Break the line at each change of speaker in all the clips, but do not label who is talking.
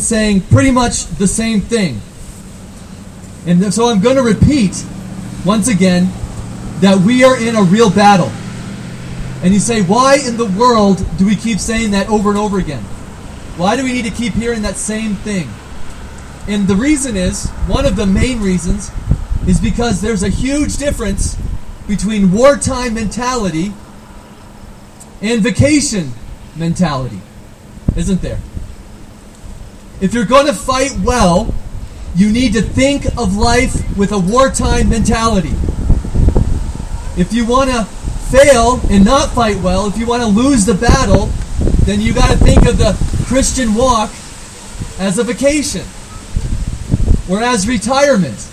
saying pretty much the same thing. And so I'm going to repeat once again that we are in a real battle. And you say, why in the world do we keep saying that over and over again? Why do we need to keep hearing that same thing? And the reason is, one of the main reasons, is because there's a huge difference between wartime mentality and vacation mentality, isn't there? If you're going to fight well, you need to think of life with a wartime mentality. If you want to fail and not fight well, if you want to lose the battle, then you got to think of the Christian walk as a vacation or as retirement.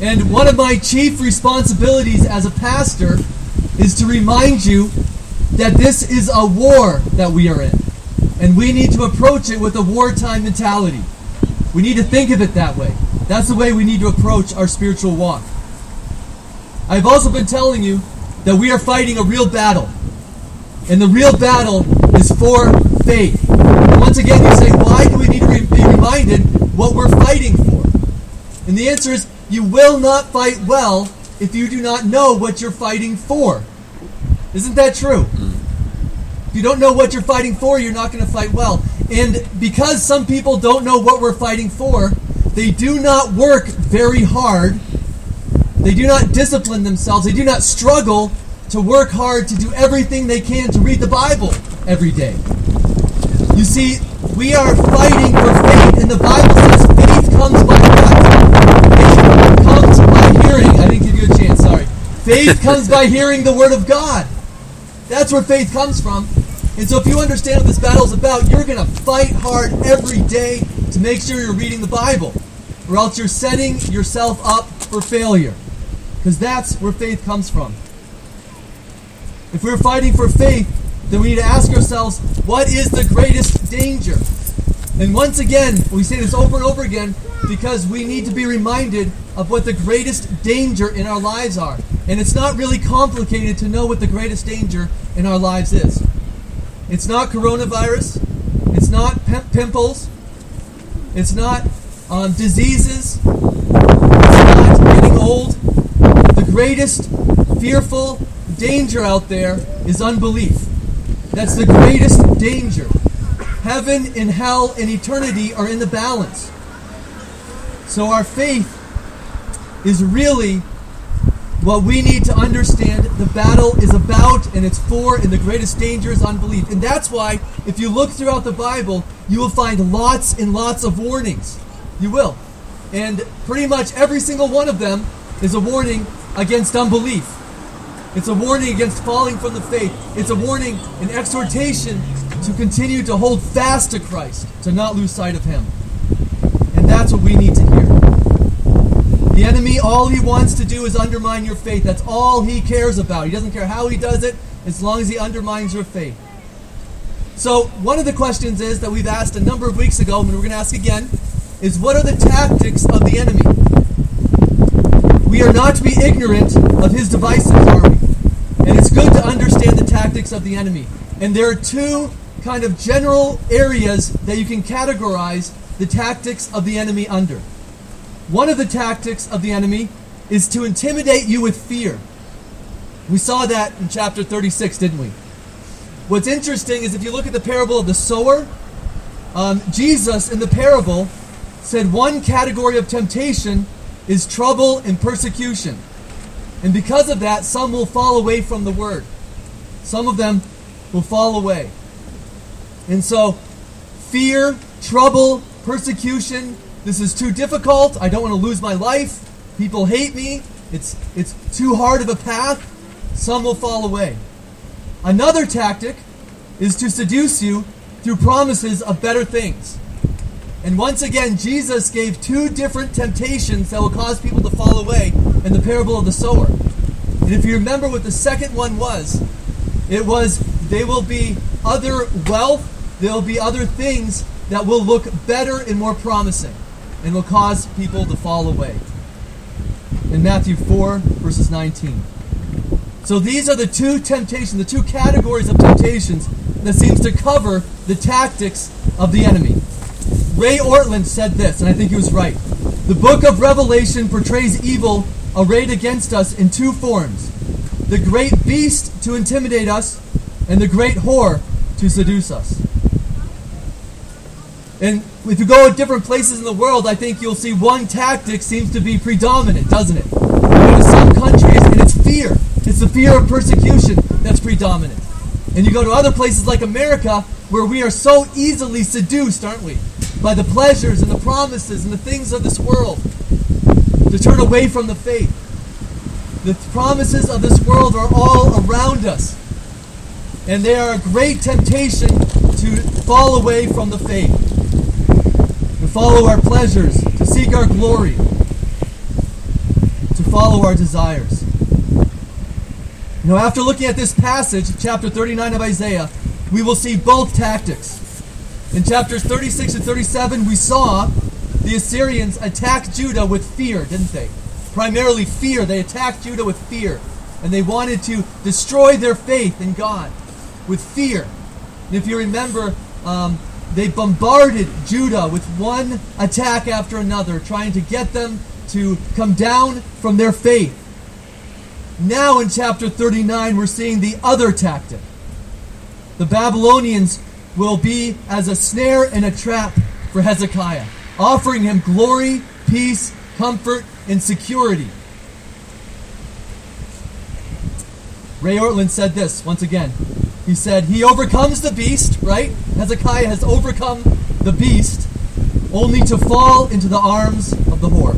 And one of my chief responsibilities as a pastor is to remind you that this is a war that we are in. And we need to approach it with a wartime mentality. We need to think of it that way. That's the way we need to approach our spiritual walk. I've also been telling you that we are fighting a real battle. And the real battle is for faith. Once again, you say, why do we need to be reminded what we're fighting for? And the answer is, you will not fight well if you do not know what you're fighting for. Isn't that true? If you don't know what you're fighting for, you're not going to fight well. And because some people don't know what we're fighting for, they do not work very hard. They do not discipline themselves. They do not struggle to work hard to do everything they can to read the Bible every day. You see, we are fighting for faith, and the Bible says faith comes by what? Faith comes by hearing. I didn't give you a chance, sorry. Faith comes by hearing the Word of God. That's where faith comes from. And so if you understand what this battle is about, you're going to fight hard every day to make sure you're reading the Bible. Or else you're setting yourself up for failure. Because that's where faith comes from. If we're fighting for faith, then we need to ask ourselves, what is the greatest danger? And once again, we say this over and over again because we need to be reminded of what the greatest danger in our lives are. And it's not really complicated to know what the greatest danger in our lives is. It's not coronavirus. It's not pim- pimples. It's not um, diseases. It's not getting old. The greatest fearful danger out there is unbelief. That's the greatest danger. Heaven and hell and eternity are in the balance. So our faith is really what we need to understand the battle is about and it's for, and the greatest danger is unbelief. And that's why, if you look throughout the Bible, you will find lots and lots of warnings. You will. And pretty much every single one of them is a warning against unbelief. It's a warning against falling from the faith. It's a warning, an exhortation to continue to hold fast to Christ, to not lose sight of Him. And that's what we need to hear. The enemy, all he wants to do is undermine your faith. That's all he cares about. He doesn't care how he does it, as long as he undermines your faith. So, one of the questions is that we've asked a number of weeks ago, and we're going to ask again, is what are the tactics of the enemy? We are not to be ignorant of his devices, are we? And it's good to understand the tactics of the enemy. And there are two kind of general areas that you can categorize the tactics of the enemy under. One of the tactics of the enemy is to intimidate you with fear. We saw that in chapter 36, didn't we? What's interesting is if you look at the parable of the sower, um, Jesus in the parable said one category of temptation is trouble and persecution. And because of that, some will fall away from the word. Some of them will fall away. And so, fear, trouble, persecution, this is too difficult. I don't want to lose my life. People hate me. It's, it's too hard of a path. Some will fall away. Another tactic is to seduce you through promises of better things. And once again, Jesus gave two different temptations that will cause people to fall away in the parable of the sower. And if you remember what the second one was, it was they will be other wealth, there will be other things that will look better and more promising and will cause people to fall away. In Matthew 4, verses 19. So these are the two temptations, the two categories of temptations that seems to cover the tactics of the enemy. Ray Ortlund said this, and I think he was right. The book of Revelation portrays evil arrayed against us in two forms the great beast to intimidate us, and the great whore to seduce us. And if you go to different places in the world, I think you'll see one tactic seems to be predominant, doesn't it? To some countries and it's fear. It's the fear of persecution that's predominant. And you go to other places like America where we are so easily seduced, aren't we? By the pleasures and the promises and the things of this world to turn away from the faith. The promises of this world are all around us. And they are a great temptation to fall away from the faith, follow our pleasures, to seek our glory, to follow our desires. Know, after looking at this passage, chapter 39 of Isaiah, we will see both tactics. In chapters 36 and 37, we saw the Assyrians attack Judah with fear, didn't they? Primarily fear. They attacked Judah with fear. And they wanted to destroy their faith in God with fear. And if you remember, um, they bombarded Judah with one attack after another, trying to get them to come down from their faith. Now in chapter 39, we're seeing the other tactic. The Babylonians will be as a snare and a trap for Hezekiah, offering him glory, peace, comfort, and security. Ray Ortlund said this once again. He said, He overcomes the beast, right? Hezekiah has overcome the beast, only to fall into the arms of the whore.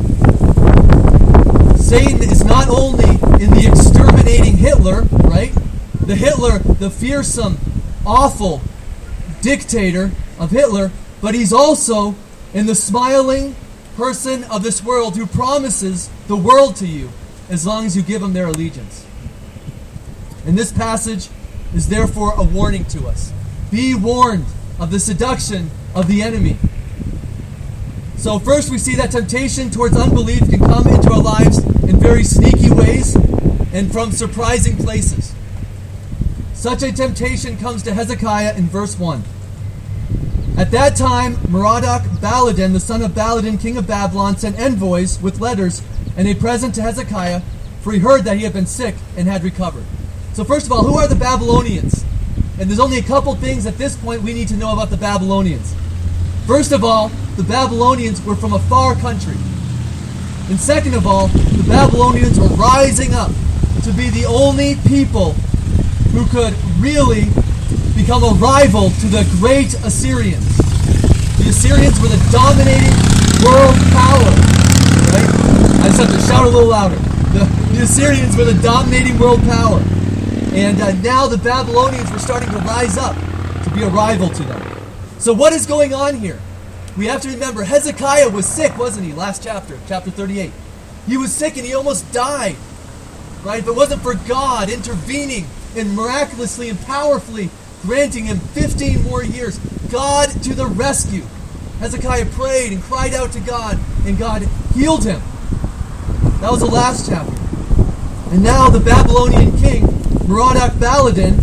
Satan is not only in the exterminating Hitler, right? The Hitler, the fearsome, awful dictator of Hitler, but he's also in the smiling person of this world who promises the world to you as long as you give him their allegiance. In this passage is therefore a warning to us. Be warned of the seduction of the enemy. So, first, we see that temptation towards unbelief can come into our lives in very sneaky ways and from surprising places. Such a temptation comes to Hezekiah in verse 1. At that time, Merodach Baladan, the son of Baladan, king of Babylon, sent envoys with letters and a present to Hezekiah, for he heard that he had been sick and had recovered. So, first of all, who are the Babylonians? And there's only a couple things at this point we need to know about the Babylonians. First of all, the Babylonians were from a far country. And second of all, the Babylonians were rising up to be the only people who could really become a rival to the great Assyrians. The Assyrians were the dominating world power. Right? I just have to shout a little louder. The, the Assyrians were the dominating world power. And uh, now the Babylonians were starting to rise up to be a rival to them. So, what is going on here? We have to remember Hezekiah was sick, wasn't he? Last chapter, chapter 38. He was sick and he almost died. Right? If it wasn't for God intervening and miraculously and powerfully granting him 15 more years, God to the rescue. Hezekiah prayed and cried out to God, and God healed him. That was the last chapter. And now the Babylonian king, Merodach Baladan,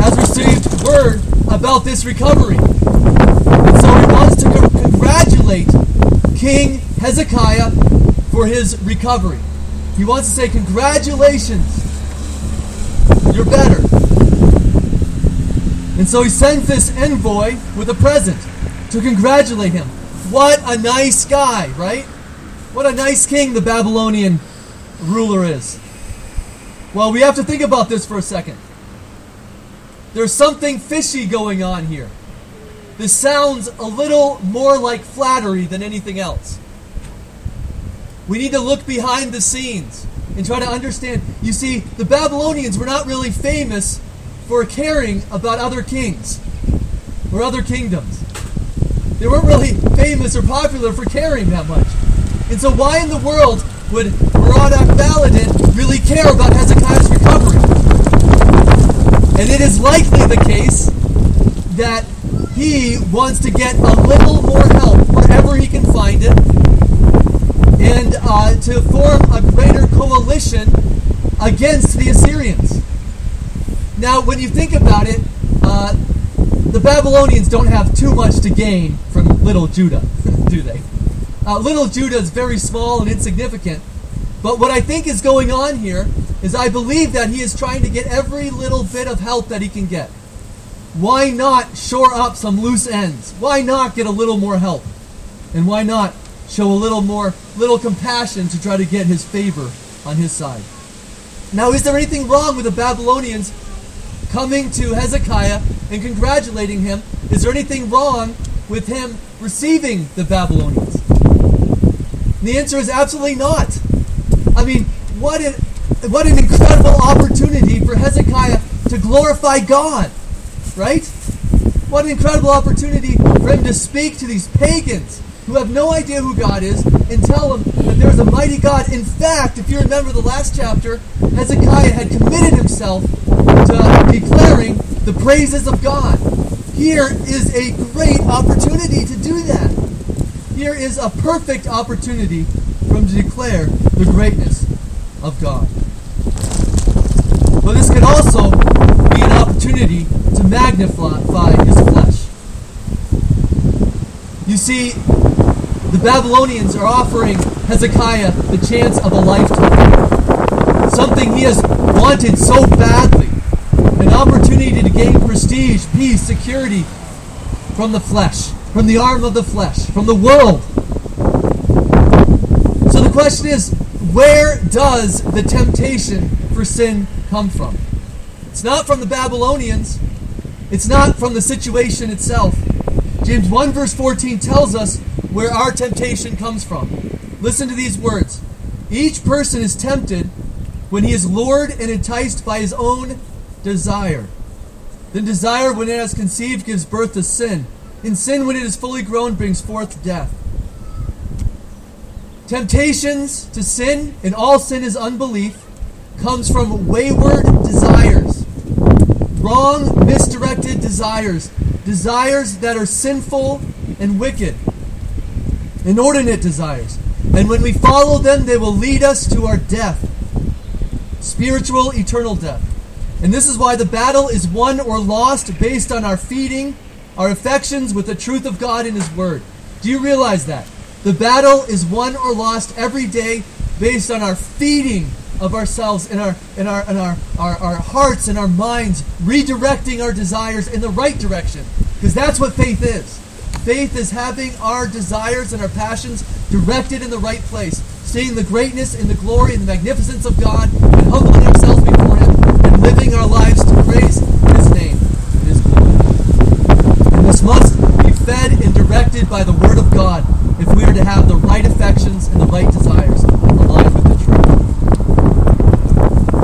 has received word about this recovery. And so he wants to congratulate King Hezekiah for his recovery. He wants to say, Congratulations, you're better. And so he sends this envoy with a present to congratulate him. What a nice guy, right? What a nice king the Babylonian ruler is. Well, we have to think about this for a second. There's something fishy going on here. This sounds a little more like flattery than anything else. We need to look behind the scenes and try to understand. You see, the Babylonians were not really famous for caring about other kings or other kingdoms. They weren't really famous or popular for caring that much. And so, why in the world would Merodach Baladan really care about Hezekiah's recovery? And it is likely the case that he wants to get a little more help wherever he can find it and uh, to form a greater coalition against the Assyrians. Now, when you think about it, uh, the Babylonians don't have too much to gain from little Judah, do they? Uh, little Judah is very small and insignificant. But what I think is going on here is I believe that he is trying to get every little bit of help that he can get. Why not shore up some loose ends? Why not get a little more help? And why not show a little more, little compassion to try to get his favor on his side? Now, is there anything wrong with the Babylonians coming to Hezekiah and congratulating him? Is there anything wrong with him receiving the Babylonians? And the answer is absolutely not. I mean, what an, what an incredible opportunity for Hezekiah to glorify God, right? What an incredible opportunity for him to speak to these pagans who have no idea who God is and tell them that there is a mighty God. In fact, if you remember the last chapter, Hezekiah had committed himself to declaring the praises of God. Here is a great opportunity to do that. Here is a perfect opportunity for him to declare the greatness of God. But this can also be an opportunity to magnify his flesh. You see, the Babylonians are offering Hezekiah the chance of a lifetime. Something he has wanted so badly. An opportunity to gain prestige, peace, security from the flesh, from the arm of the flesh, from the world. So the question is where does the temptation for sin come from? It's not from the Babylonians. It's not from the situation itself. James 1 verse 14 tells us where our temptation comes from. Listen to these words. Each person is tempted when he is lured and enticed by his own desire. Then desire, when it has conceived, gives birth to sin. And sin, when it is fully grown, brings forth death. Temptations to sin, and all sin is unbelief, comes from wayward desires. Wrong, misdirected desires. Desires that are sinful and wicked. Inordinate desires. And when we follow them, they will lead us to our death. Spiritual, eternal death. And this is why the battle is won or lost based on our feeding our affections with the truth of God in His Word. Do you realize that? The battle is won or lost every day based on our feeding of ourselves in our and our and our, our, our hearts and our minds, redirecting our desires in the right direction. Because that's what faith is. Faith is having our desires and our passions directed in the right place, seeing the greatness and the glory and the magnificence of God, and humbling ourselves before Him, and living our lives to praise His name and His This must be fed and directed by the Word of God if we are to have the right affections and the right desires aligned with the truth.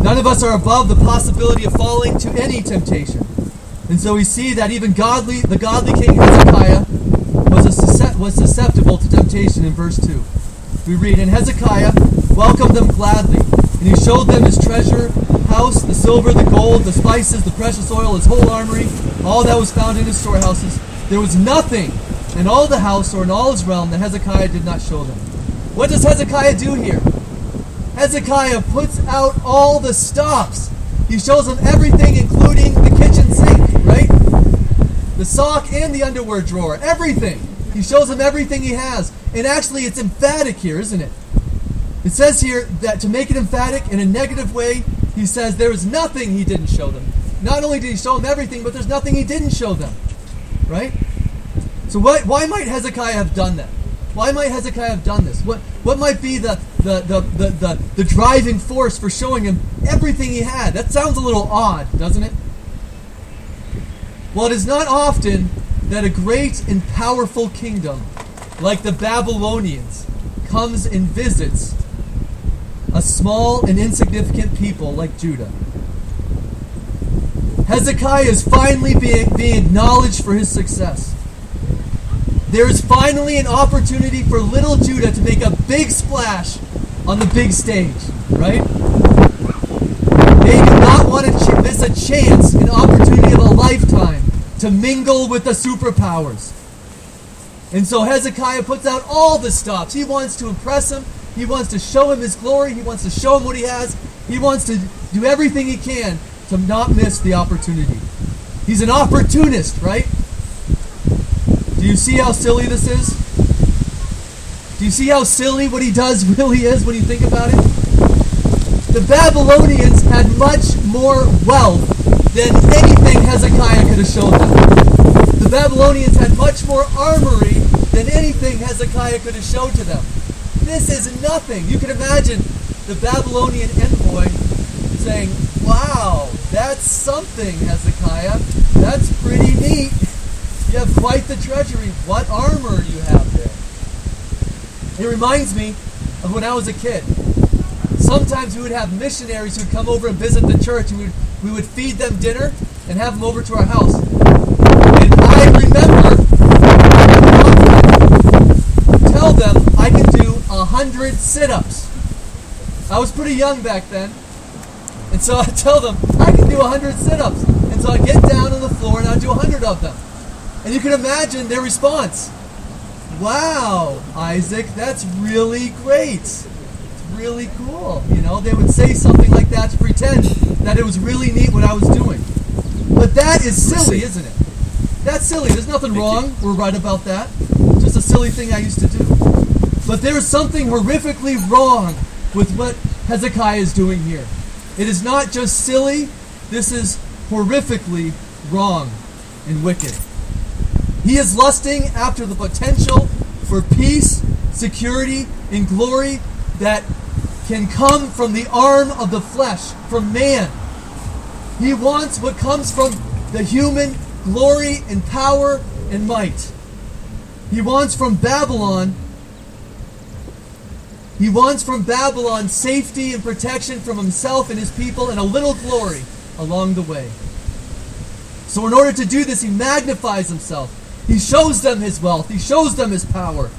None of us are above the possibility of falling to any temptation. And so we see that even godly, the godly king Hezekiah was, a, was susceptible to temptation in verse 2. We read, And Hezekiah welcomed them gladly, and he showed them his treasure house, the silver, the gold, the spices, the precious oil, his whole armory, all that was found in his storehouses. There was nothing in all the house or in all his realm that Hezekiah did not show them. What does Hezekiah do here? Hezekiah puts out all the stops. He shows them everything, including the kitchen sink, right? The sock and the underwear drawer, everything. He shows them everything he has. And actually, it's emphatic here, isn't it? It says here that to make it emphatic in a negative way, he says there is nothing he didn't show them. Not only did he show them everything, but there's nothing he didn't show them. Right? So why, why might Hezekiah have done that? Why might Hezekiah have done this? What, what might be the, the, the, the, the, the driving force for showing him everything he had? That sounds a little odd, doesn't it? Well, it is not often that a great and powerful kingdom like the Babylonians comes and visits a small and insignificant people like Judah. Hezekiah is finally being, being acknowledged for his success. There is finally an opportunity for little Judah to make a big splash on the big stage, right? They do not want to ch- miss a chance, an opportunity of a lifetime to mingle with the superpowers. And so Hezekiah puts out all the stops. He wants to impress him. He wants to show him his glory. He wants to show him what he has. He wants to do everything he can to not miss the opportunity. He's an opportunist, right? Do you see how silly this is? Do you see how silly what he does really is when you think about it? The Babylonians had much more wealth than anything Hezekiah could have shown them. The Babylonians had much more armory than anything Hezekiah could have shown to them. This is nothing. You can imagine the Babylonian envoy saying, Wow, that's something, Hezekiah. That's pretty neat. You have quite the treasury. What armor you have there? It reminds me of when I was a kid. Sometimes we would have missionaries who would come over and visit the church, and we would, we would feed them dinner and have them over to our house. And I remember tell them I can do a hundred sit-ups. I was pretty young back then, and so I tell them I can do hundred sit-ups. And so I get down on the floor and I do hundred of them. And you can imagine their response. Wow, Isaac, that's really great. It's really cool. You know, they would say something like that to pretend that it was really neat what I was doing. But that is silly, isn't it? That's silly. There's nothing wrong. We're right about that. Just a silly thing I used to do. But there is something horrifically wrong with what Hezekiah is doing here. It is not just silly, this is horrifically wrong and wicked. He is lusting after the potential for peace, security, and glory that can come from the arm of the flesh, from man. He wants what comes from the human glory and power and might. He wants from Babylon he wants from Babylon safety and protection from himself and his people and a little glory along the way. So, in order to do this, he magnifies himself. He shows them his wealth. He shows them his power.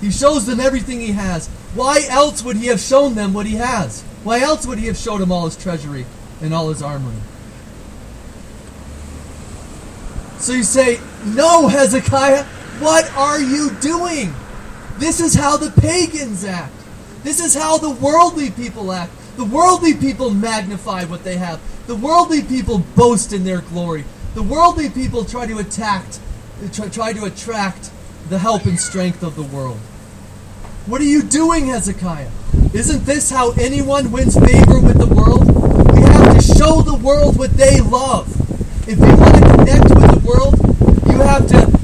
He shows them everything he has. Why else would he have shown them what he has? Why else would he have showed them all his treasury and all his armory? So you say, No, Hezekiah, what are you doing? This is how the pagans act. This is how the worldly people act. The worldly people magnify what they have. The worldly people boast in their glory. The worldly people try to attack, try to attract the help and strength of the world. What are you doing, Hezekiah? Isn't this how anyone wins favor with the world? We have to show the world what they love. If you want to connect with the world, you have to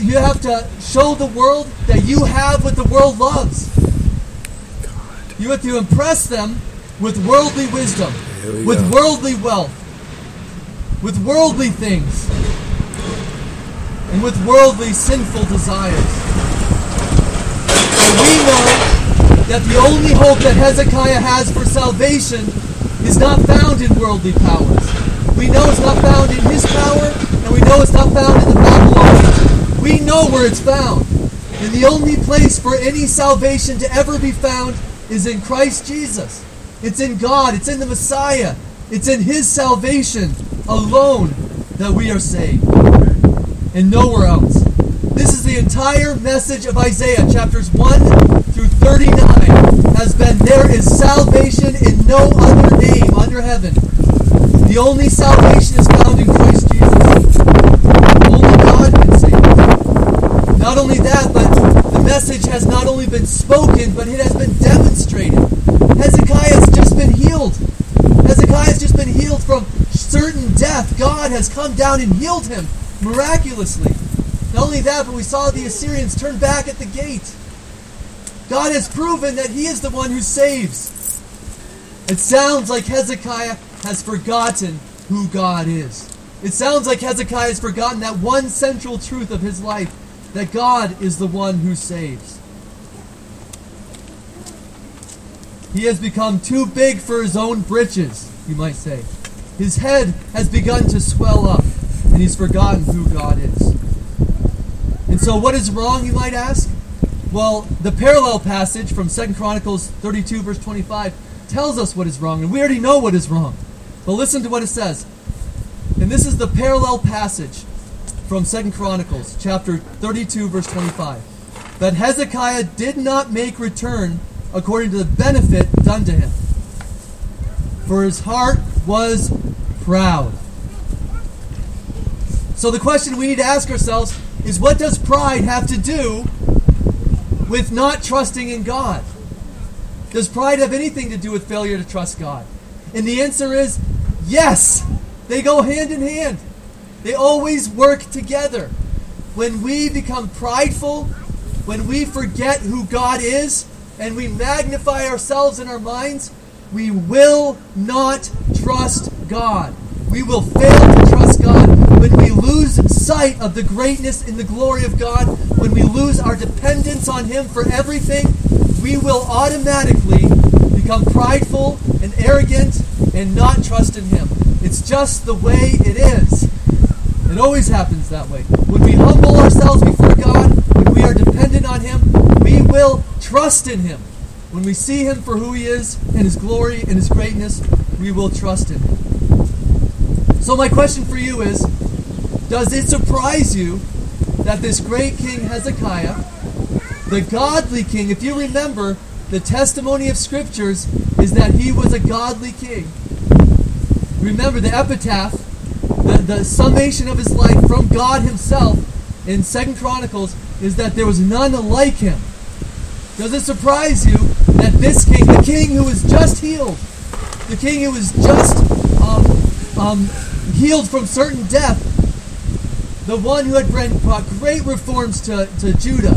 you have to show the world that you have what the world loves. God. You have to impress them with worldly wisdom, with go. worldly wealth, with worldly things, and with worldly sinful desires. And we know that the only hope that Hezekiah has for salvation is not found in worldly powers. We know it's not found in his power, and we know it's not found in the Babylonians. We know where it's found. And the only place for any salvation to ever be found is in Christ Jesus. It's in God, it's in the Messiah, it's in His salvation alone that we are saved, and nowhere else. This is the entire message of Isaiah, chapters 1 through 39, has been there is salvation in no other name under heaven. The only salvation is found in Christ Jesus. Only God can save. Not only that, but the message has not only been spoken, but it has been demonstrated. Hezekiah has just been healed. Hezekiah has just been healed from certain death. God has come down and healed him miraculously. Not only that, but we saw the Assyrians turn back at the gate. God has proven that He is the one who saves. It sounds like Hezekiah has forgotten who God is. It sounds like Hezekiah has forgotten that one central truth of his life that God is the one who saves. He has become too big for his own britches, you might say. His head has begun to swell up, and he's forgotten who God is. And so, what is wrong, you might ask? Well, the parallel passage from 2 Chronicles 32, verse 25, tells us what is wrong, and we already know what is wrong. But listen to what it says. And this is the parallel passage from Second Chronicles chapter 32 verse 25 that Hezekiah did not make return according to the benefit done to him for his heart was proud so the question we need to ask ourselves is what does pride have to do with not trusting in God? Does pride have anything to do with failure to trust God? And the answer is yes. They go hand in hand. They always work together. When we become prideful, when we forget who God is, and we magnify ourselves in our minds, we will not trust God. We will fail to trust God when we lose sight of the greatness and the glory of God, when we lose our dependence on Him for everything, we will automatically become prideful and arrogant and not trust in Him. It's just the way it is. It always happens that way. When we humble ourselves before God, when we are dependent on Him, we will trust in Him. When we see Him for who He is and His glory and His greatness, we will trust Him. So, my question for you is Does it surprise you that this great king Hezekiah, the godly king, if you remember, the testimony of scriptures is that he was a godly king. Remember the epitaph, the, the summation of his life from God himself in Second Chronicles is that there was none like him. Does it surprise you that this king, the king who was just healed, the king who was just um, um, healed from certain death, the one who had brought great reforms to, to Judah,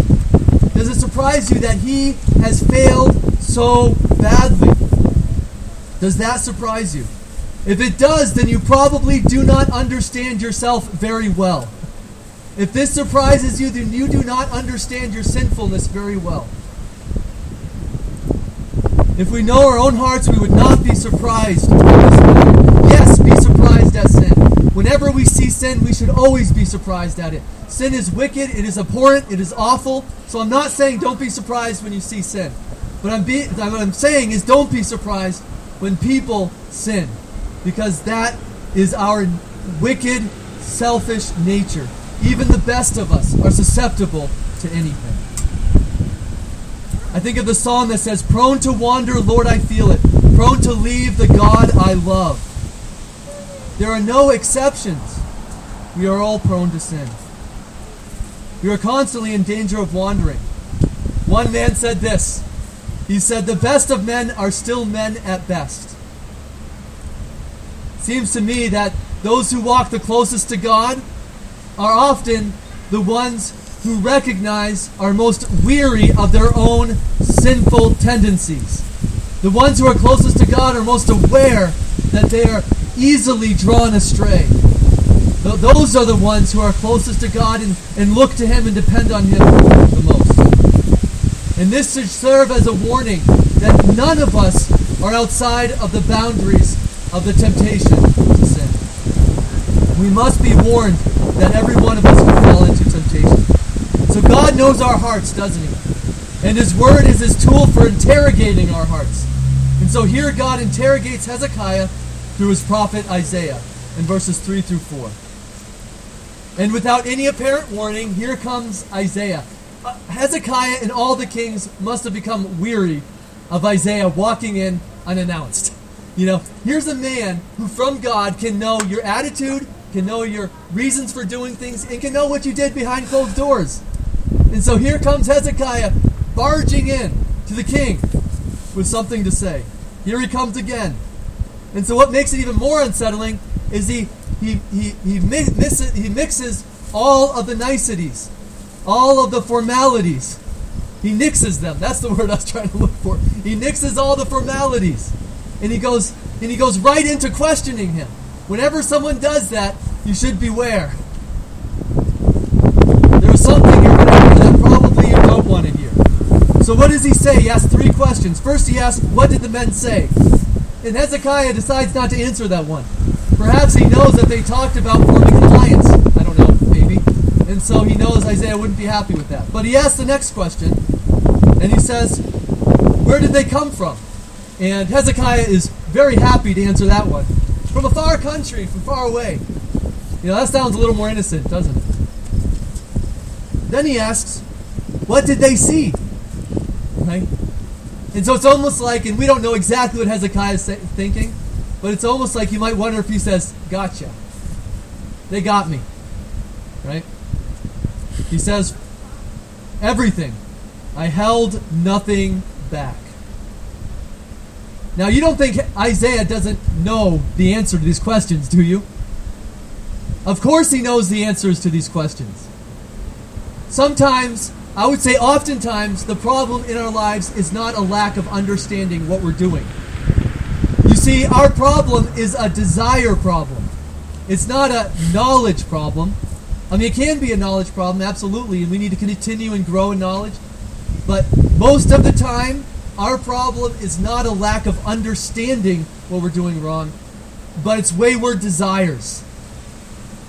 does it surprise you that he has failed so badly? Does that surprise you? If it does, then you probably do not understand yourself very well. If this surprises you, then you do not understand your sinfulness very well. If we know our own hearts, we would not be surprised. Yes, be surprised at sin. Whenever we see sin, we should always be surprised at it. Sin is wicked, it is abhorrent, it is awful. So I'm not saying don't be surprised when you see sin. But I'm be, what I'm saying is don't be surprised when people sin. Because that is our wicked, selfish nature. Even the best of us are susceptible to anything. I think of the song that says, Prone to wander, Lord, I feel it. Prone to leave the God I love. There are no exceptions. We are all prone to sin. We are constantly in danger of wandering. One man said this He said, The best of men are still men at best. Seems to me that those who walk the closest to God are often the ones who recognize are most weary of their own sinful tendencies. The ones who are closest to God are most aware that they are easily drawn astray. Those are the ones who are closest to God and, and look to Him and depend on Him the most. And this should serve as a warning that none of us are outside of the boundaries of the temptation to sin. We must be warned that every one of us will fall into temptation. So God knows our hearts, doesn't He? And His Word is His tool for interrogating our hearts. And so here God interrogates Hezekiah through his prophet Isaiah in verses 3 through 4. And without any apparent warning, here comes Isaiah. Uh, Hezekiah and all the kings must have become weary of Isaiah walking in unannounced. You know, here's a man who from God can know your attitude, can know your reasons for doing things, and can know what you did behind closed doors. And so here comes Hezekiah barging in to the king with something to say. Here he comes again. And so what makes it even more unsettling is he he he he, mixes, he mixes all of the niceties, all of the formalities. He nixes them. That's the word I was trying to look for. He nixes all the formalities. And he goes and he goes right into questioning him. Whenever someone does that, you should beware. There's something you're going to hear that probably you don't want to hear. So what does he say? He asks three questions. First he asks, what did the men say? And Hezekiah decides not to answer that one. Perhaps he knows that they talked about forming an alliance. I don't know, maybe. And so he knows Isaiah wouldn't be happy with that. But he asks the next question, and he says, Where did they come from? And Hezekiah is very happy to answer that one. From a far country, from far away. You know, that sounds a little more innocent, doesn't it? Then he asks, What did they see? Right? And so it's almost like, and we don't know exactly what Hezekiah is thinking, but it's almost like you might wonder if he says, Gotcha. They got me. Right? He says, Everything. I held nothing back. Now, you don't think Isaiah doesn't know the answer to these questions, do you? Of course, he knows the answers to these questions. Sometimes, I would say oftentimes, the problem in our lives is not a lack of understanding what we're doing. You see, our problem is a desire problem. It's not a knowledge problem. I mean, it can be a knowledge problem, absolutely, and we need to continue and grow in knowledge. But most of the time, our problem is not a lack of understanding what we're doing wrong, but it's wayward desires.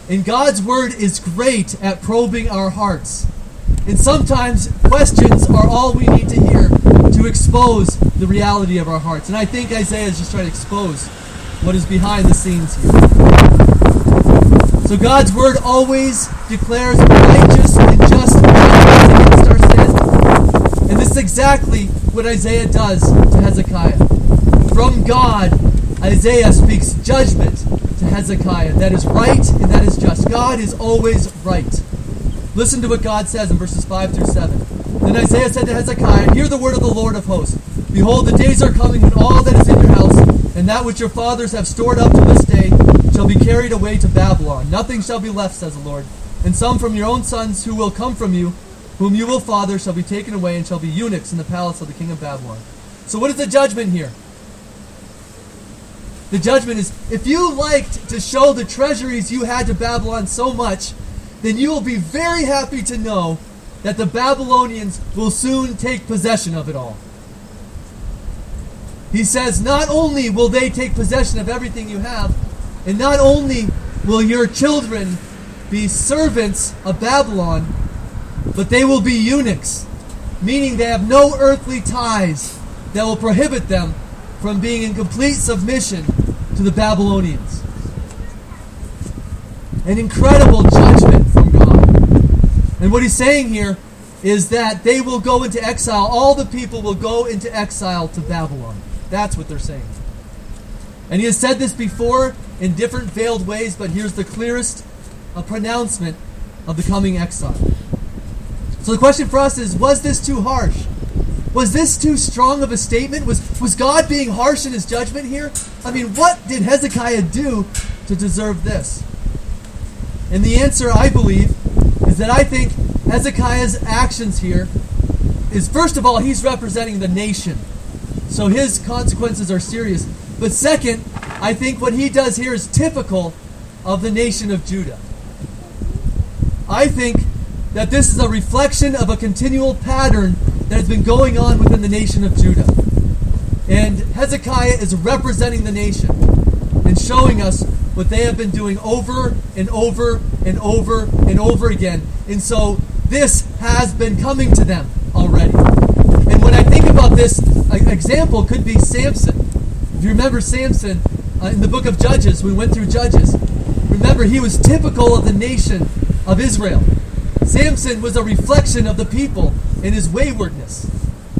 And God's Word is great at probing our hearts. And sometimes questions are all we need to hear to expose the reality of our hearts. And I think Isaiah is just trying to expose what is behind the scenes here. So God's Word always declares righteous and just against our sin. And this is exactly what Isaiah does to Hezekiah. From God, Isaiah speaks judgment to Hezekiah. That is right and that is just. God is always right. Listen to what God says in verses 5 through 7. Then Isaiah said to Hezekiah, Hear the word of the Lord of hosts. Behold, the days are coming when all that is in your house, and that which your fathers have stored up to this day, shall be carried away to Babylon. Nothing shall be left, says the Lord. And some from your own sons who will come from you, whom you will father, shall be taken away, and shall be eunuchs in the palace of the king of Babylon. So, what is the judgment here? The judgment is if you liked to show the treasuries you had to Babylon so much then you will be very happy to know that the Babylonians will soon take possession of it all. He says, Not only will they take possession of everything you have, and not only will your children be servants of Babylon, but they will be eunuchs, meaning they have no earthly ties that will prohibit them from being in complete submission to the Babylonians. An incredible judgment from God. and what he's saying here is that they will go into exile. All the people will go into exile to Babylon. That's what they're saying. And he has said this before in different veiled ways, but here's the clearest uh, pronouncement of the coming exile. So the question for us is was this too harsh? Was this too strong of a statement? Was, was God being harsh in his judgment here? I mean, what did Hezekiah do to deserve this? And the answer, I believe, is that I think Hezekiah's actions here is first of all, he's representing the nation. So his consequences are serious. But second, I think what he does here is typical of the nation of Judah. I think that this is a reflection of a continual pattern that has been going on within the nation of Judah. And Hezekiah is representing the nation and showing us what they have been doing over and over and over and over again. And so this has been coming to them already. And when I think about this, an example could be Samson. If you remember Samson uh, in the book of Judges, we went through Judges. Remember, he was typical of the nation of Israel. Samson was a reflection of the people in his waywardness.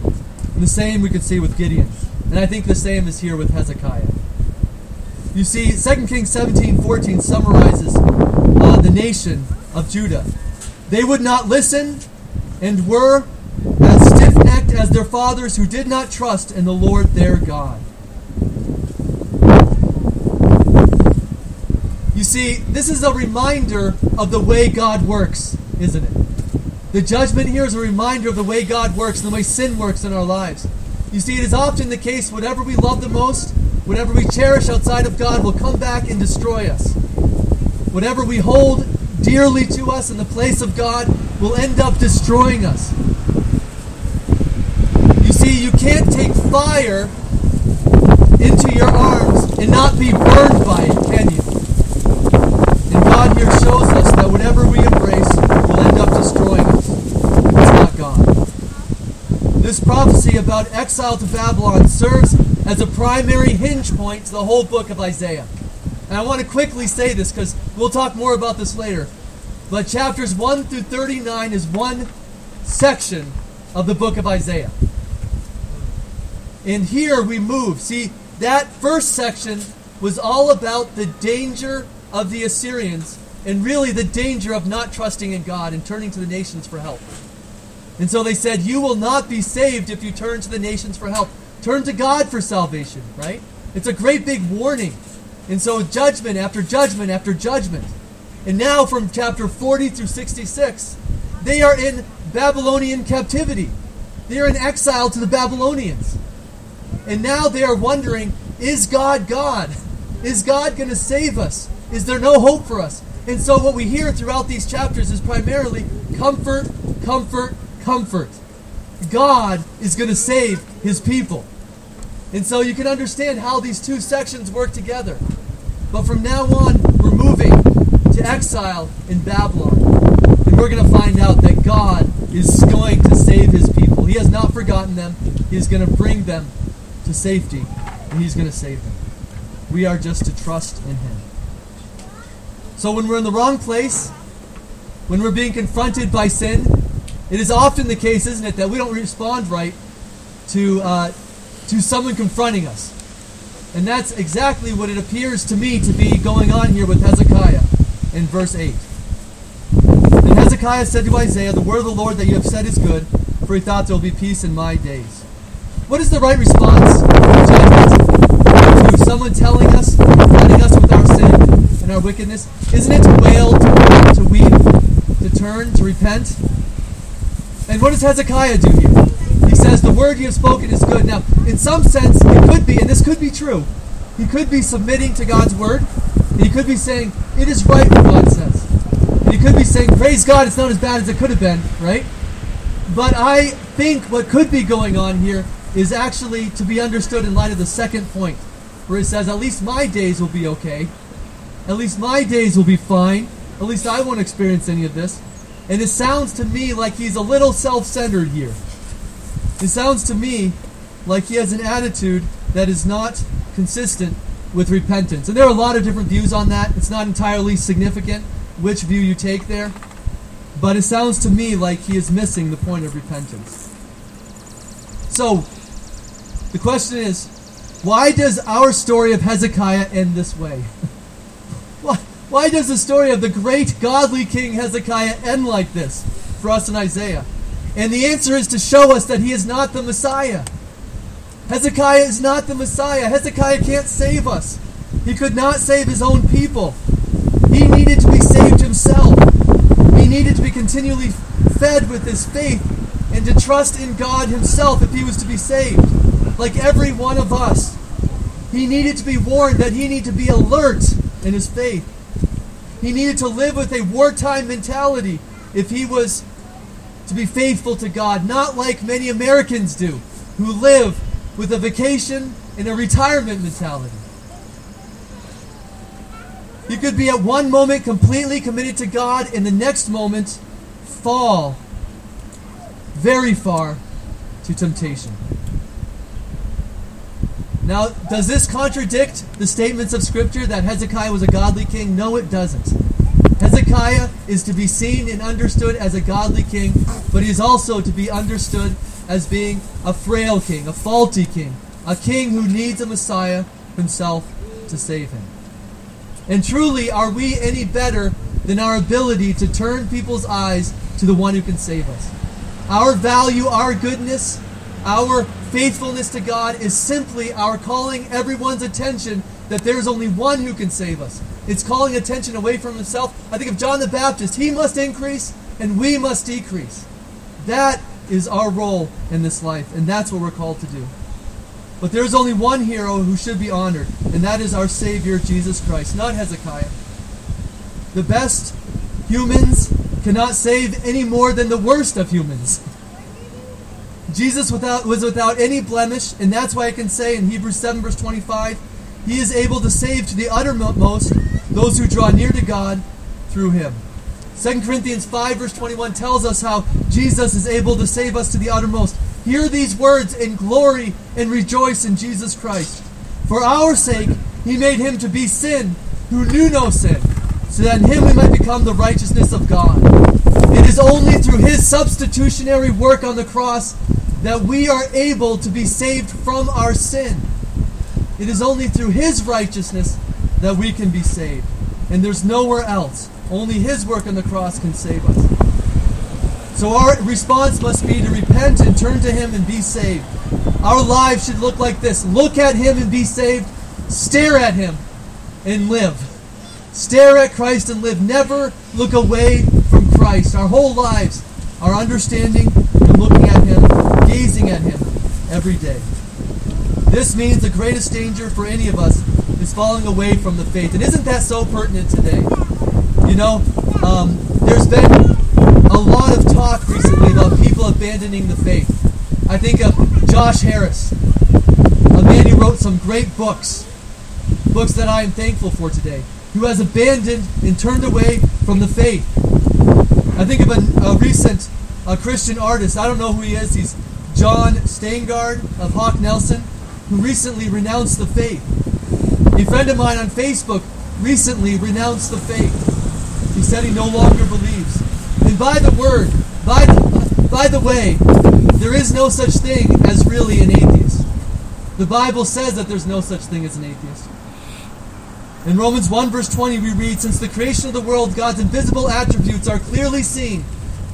And the same we could see with Gideon. And I think the same is here with Hezekiah. You see, 2 Kings 17 14 summarizes uh, the nation of Judah. They would not listen and were as stiff necked as their fathers who did not trust in the Lord their God. You see, this is a reminder of the way God works, isn't it? The judgment here is a reminder of the way God works and the way sin works in our lives. You see, it is often the case, whatever we love the most, Whatever we cherish outside of God will come back and destroy us. Whatever we hold dearly to us in the place of God will end up destroying us. You see, you can't take fire into your arms and not be burned by it, can you? And God here shows us that whatever we embrace will end up destroying us. It's not God. This prophecy about exile to Babylon serves as a primary hinge point to the whole book of Isaiah. And I want to quickly say this because we'll talk more about this later. But chapters 1 through 39 is one section of the book of Isaiah. And here we move. See, that first section was all about the danger of the Assyrians and really the danger of not trusting in God and turning to the nations for help. And so they said, You will not be saved if you turn to the nations for help. Turn to God for salvation, right? It's a great big warning. And so judgment after judgment after judgment. And now from chapter 40 through 66, they are in Babylonian captivity. They are in exile to the Babylonians. And now they are wondering, is God God? Is God going to save us? Is there no hope for us? And so what we hear throughout these chapters is primarily comfort, comfort, comfort. God is going to save his people. And so you can understand how these two sections work together. But from now on, we're moving to exile in Babylon. And we're going to find out that God is going to save his people. He has not forgotten them. He is going to bring them to safety, and he's going to save them. We are just to trust in him. So when we're in the wrong place, when we're being confronted by sin, it is often the case, isn't it, that we don't respond right to uh, to someone confronting us. And that's exactly what it appears to me to be going on here with Hezekiah in verse 8. And Hezekiah said to Isaiah, The word of the Lord that you have said is good, for he thought there will be peace in my days. What is the right response to someone telling us, confronting us with our sin and our wickedness? Isn't it to wail, to, to weep, to turn, to repent? And what does Hezekiah do here? He says, The word you have spoken is good. Now, in some sense, it could be, and this could be true, he could be submitting to God's word. he could be saying, It is right what God says. And he could be saying, Praise God, it's not as bad as it could have been, right? But I think what could be going on here is actually to be understood in light of the second point, where it says, At least my days will be okay. At least my days will be fine. At least I won't experience any of this. And it sounds to me like he's a little self centered here. It sounds to me like he has an attitude that is not consistent with repentance. And there are a lot of different views on that. It's not entirely significant which view you take there. But it sounds to me like he is missing the point of repentance. So, the question is why does our story of Hezekiah end this way? why, does the story of the great godly king Hezekiah end like this for us in Isaiah? And the answer is to show us that he is not the Messiah. Hezekiah is not the Messiah. Hezekiah can't save us. He could not save his own people. He needed to be saved himself. He needed to be continually fed with his faith and to trust in God himself if he was to be saved. Like every one of us, he needed to be warned that he needed to be alert in his faith. He needed to live with a wartime mentality if he was to be faithful to God, not like many Americans do, who live with a vacation and a retirement mentality. You could be at one moment completely committed to God, and the next moment fall very far to temptation. Now, does this contradict the statements of Scripture that Hezekiah was a godly king? No, it doesn't. Hezekiah is to be seen and understood as a godly king, but he is also to be understood as being a frail king, a faulty king, a king who needs a Messiah himself to save him. And truly, are we any better than our ability to turn people's eyes to the one who can save us? Our value, our goodness, our faithfulness to God is simply our calling everyone's attention that there's only one who can save us. It's calling attention away from himself. I think of John the Baptist. He must increase and we must decrease. That is our role in this life, and that's what we're called to do. But there's only one hero who should be honored, and that is our Savior, Jesus Christ, not Hezekiah. The best humans cannot save any more than the worst of humans. Jesus without, was without any blemish, and that's why I can say in Hebrews 7, verse 25, he is able to save to the uttermost those who draw near to God through him. 2 Corinthians 5, verse 21 tells us how Jesus is able to save us to the uttermost. Hear these words in glory and rejoice in Jesus Christ. For our sake, he made him to be sin who knew no sin, so that in him we might become the righteousness of God. It is only through his substitutionary work on the cross that we are able to be saved from our sin. It is only through his righteousness that we can be saved. And there's nowhere else Only His work on the cross can save us. So our response must be to repent and turn to Him and be saved. Our lives should look like this look at Him and be saved, stare at Him and live. Stare at Christ and live. Never look away from Christ. Our whole lives our understanding and looking at Him, at Him every day. This means the greatest danger for any of us is falling away from the faith. And isn't that so pertinent today? You know, um, there's been a lot of talk recently about people abandoning the faith. I think of Josh Harris, a man who wrote some great books, books that I am thankful for today, who has abandoned and turned away from the faith. I think of a, a recent a Christian artist. I don't know who he is. He's Jon Steingard of Hawk Nelson, who recently renounced the faith. A friend of mine on Facebook recently renounced the faith. He said he no longer believes. And by the word, by the, by the way, there is no such thing as really an atheist. The Bible says that there's no such thing as an atheist. In Romans 1, verse 20, we read Since the creation of the world, God's invisible attributes are clearly seen,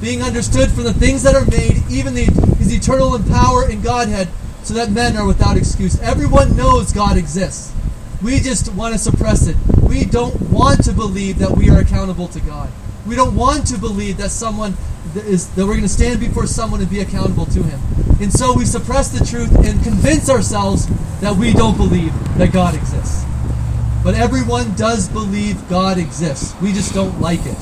being understood from the things that are made, even the, his eternal in power and Godhead, so that men are without excuse. Everyone knows God exists. We just want to suppress it. We don't want to believe that we are accountable to God. We don't want to believe that someone is that we're going to stand before someone and be accountable to him. And so we suppress the truth and convince ourselves that we don't believe that God exists. But everyone does believe God exists. We just don't like it.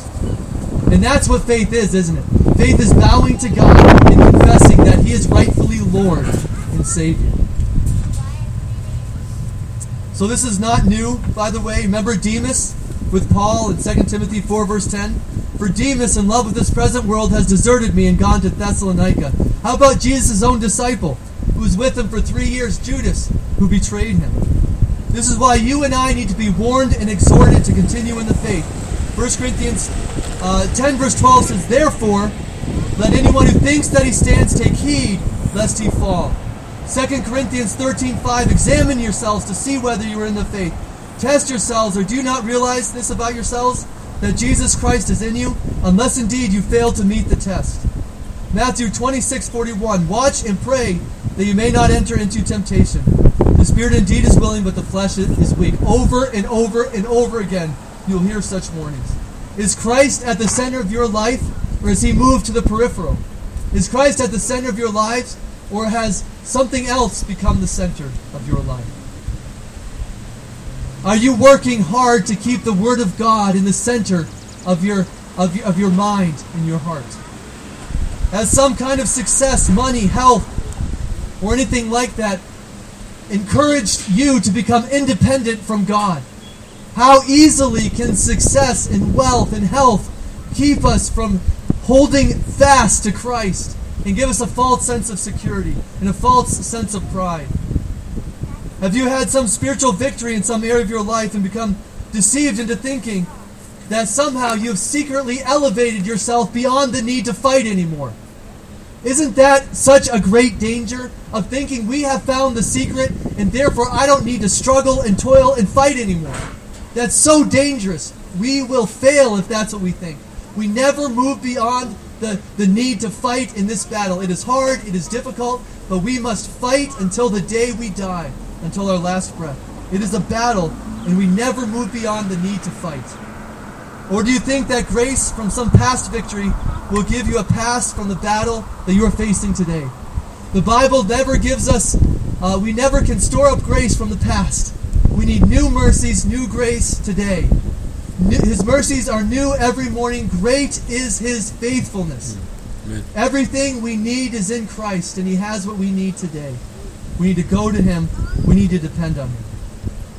And that's what faith is, isn't it? Faith is bowing to God and confessing that He is rightfully Lord and Savior. So this is not new, by the way. Remember Demas with Paul in 2 Timothy 4, verse 10? For Demas, in love with this present world, has deserted me and gone to Thessalonica. How about Jesus' own disciple, who was with him for three years, Judas, who betrayed him? This is why you and I need to be warned and exhorted to continue in the faith. 1 Corinthians uh, 10, verse 12 says, Therefore, let anyone who thinks that he stands take heed lest he fall. 2 Corinthians 13, 5, Examine yourselves to see whether you are in the faith. Test yourselves, or do you not realize this about yourselves? That Jesus Christ is in you, unless indeed you fail to meet the test. Matthew 26, 41, Watch and pray that you may not enter into temptation. The spirit indeed is willing, but the flesh is weak. Over and over and over again, you'll hear such warnings. Is Christ at the center of your life, or has he moved to the peripheral? Is Christ at the center of your lives, or has something else become the center of your life? Are you working hard to keep the Word of God in the center of your, of your, of your mind and your heart? Has some kind of success, money, health, or anything like that encouraged you to become independent from God? How easily can success and wealth and health keep us from holding fast to Christ and give us a false sense of security and a false sense of pride? Have you had some spiritual victory in some area of your life and become deceived into thinking that somehow you have secretly elevated yourself beyond the need to fight anymore? Isn't that such a great danger of thinking we have found the secret and therefore I don't need to struggle and toil and fight anymore? That's so dangerous. We will fail if that's what we think. We never move beyond the, the need to fight in this battle. It is hard, it is difficult, but we must fight until the day we die, until our last breath. It is a battle, and we never move beyond the need to fight. Or do you think that grace from some past victory will give you a pass from the battle that you are facing today? The Bible never gives us, uh, we never can store up grace from the past. We need new mercies, new grace today. His mercies are new every morning. Great is His faithfulness. Amen. Everything we need is in Christ, and He has what we need today. We need to go to Him. We need to depend on Him.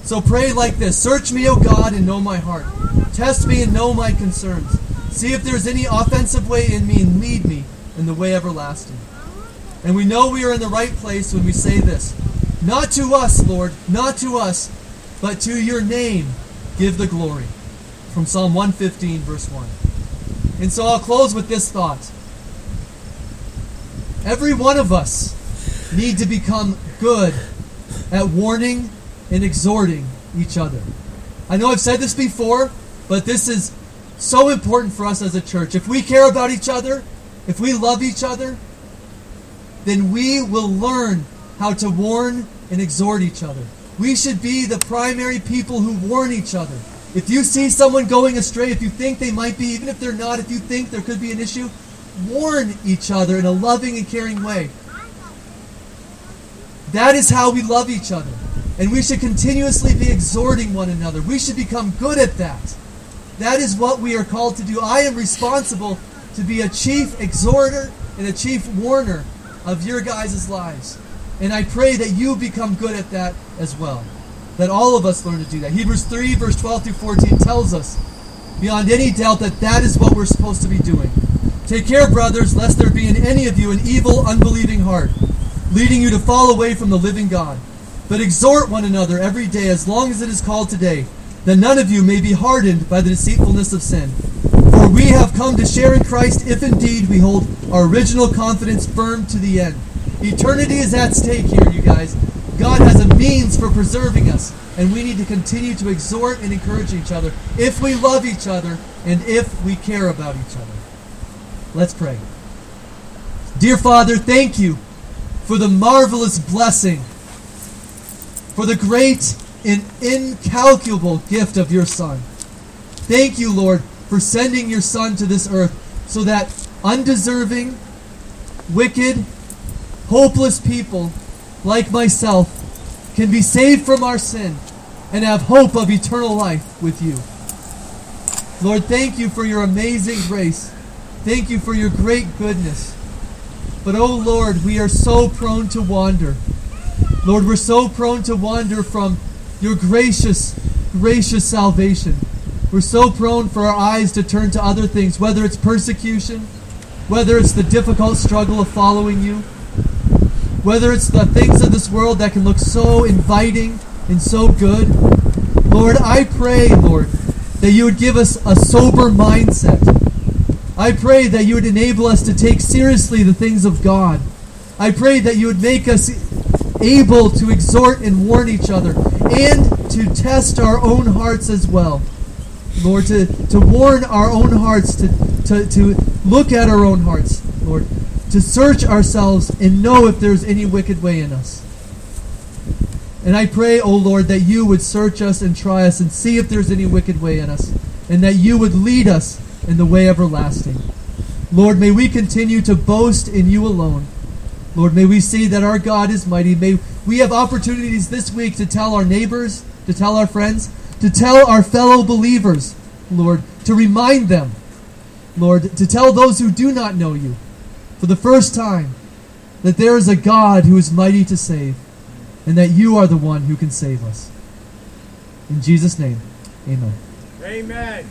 So pray like this Search me, O God, and know my heart. Test me and know my concerns. See if there's any offensive way in me, and lead me in the way everlasting. And we know we are in the right place when we say this Not to us, Lord, not to us, but to your name give the glory from Psalm 115, verse 1. And so I'll close with this thought. Every one of us need to become good at warning and exhorting each other. I know I've said this before, but this is so important for us as a church. If we care about each other, if we love each other, then we will learn how to warn and exhort each other. We should be the primary people who warn each other. If you see someone going astray, if you think they might be, even if they're not, if you think there could be an issue, warn each other in a loving and caring way. That is how we love each other. And we should continuously be exhorting one another. We should become good at that. That is what we are called to do. I am responsible to be a chief exhorter and a chief warner of your guys' lives. And I pray that you become good at that as well. That all of us learn to do that. Hebrews 3, verse 12 through 14 tells us beyond any doubt that that is what we're supposed to be doing. Take care, brothers, lest there be in any of you an evil, unbelieving heart, leading you to fall away from the living God. But exhort one another every day, as long as it is called today, that none of you may be hardened by the deceitfulness of sin. For we have come to share in Christ if indeed we hold our original confidence firm to the end. Eternity is at stake here, you guys. God has a means for preserving us, and we need to continue to exhort and encourage each other if we love each other and if we care about each other. Let's pray. Dear Father, thank you for the marvelous blessing, for the great and incalculable gift of your Son. Thank you, Lord, for sending your Son to this earth so that undeserving, wicked, hopeless people like myself can be saved from our sin and have hope of eternal life with you. Lord, thank you for your amazing grace. Thank you for your great goodness. But, oh Lord, we are so prone to wander. Lord, we're so prone to wander from your gracious, gracious salvation. We're so prone for our eyes to turn to other things, whether it's persecution, whether it's the difficult struggle of following you, whether it's the things of this world that can look so inviting and so good. Lord, I pray, Lord, that you would give us a sober mindset. I pray that you would enable us to take seriously the things of God. I pray that you would make us able to exhort and warn each other and to test our own hearts as well. Lord, to, to warn our own hearts, to, to, to look at our own hearts, Lord, to search ourselves and know if there's any wicked way in us. And I pray, O oh Lord, that you would search us and try us and see if there's any wicked way in us, and that you would lead us in the way everlasting. Lord, may we continue to boast in you alone. Lord, may we see that our God is mighty. May we have opportunities this week to tell our neighbors, to tell our friends, to tell our fellow believers, Lord, to remind them, Lord, to tell those who do not know you for the first time that there is a God who is mighty to save and that you are the one who can save us. In Jesus' name, amen.
Amen.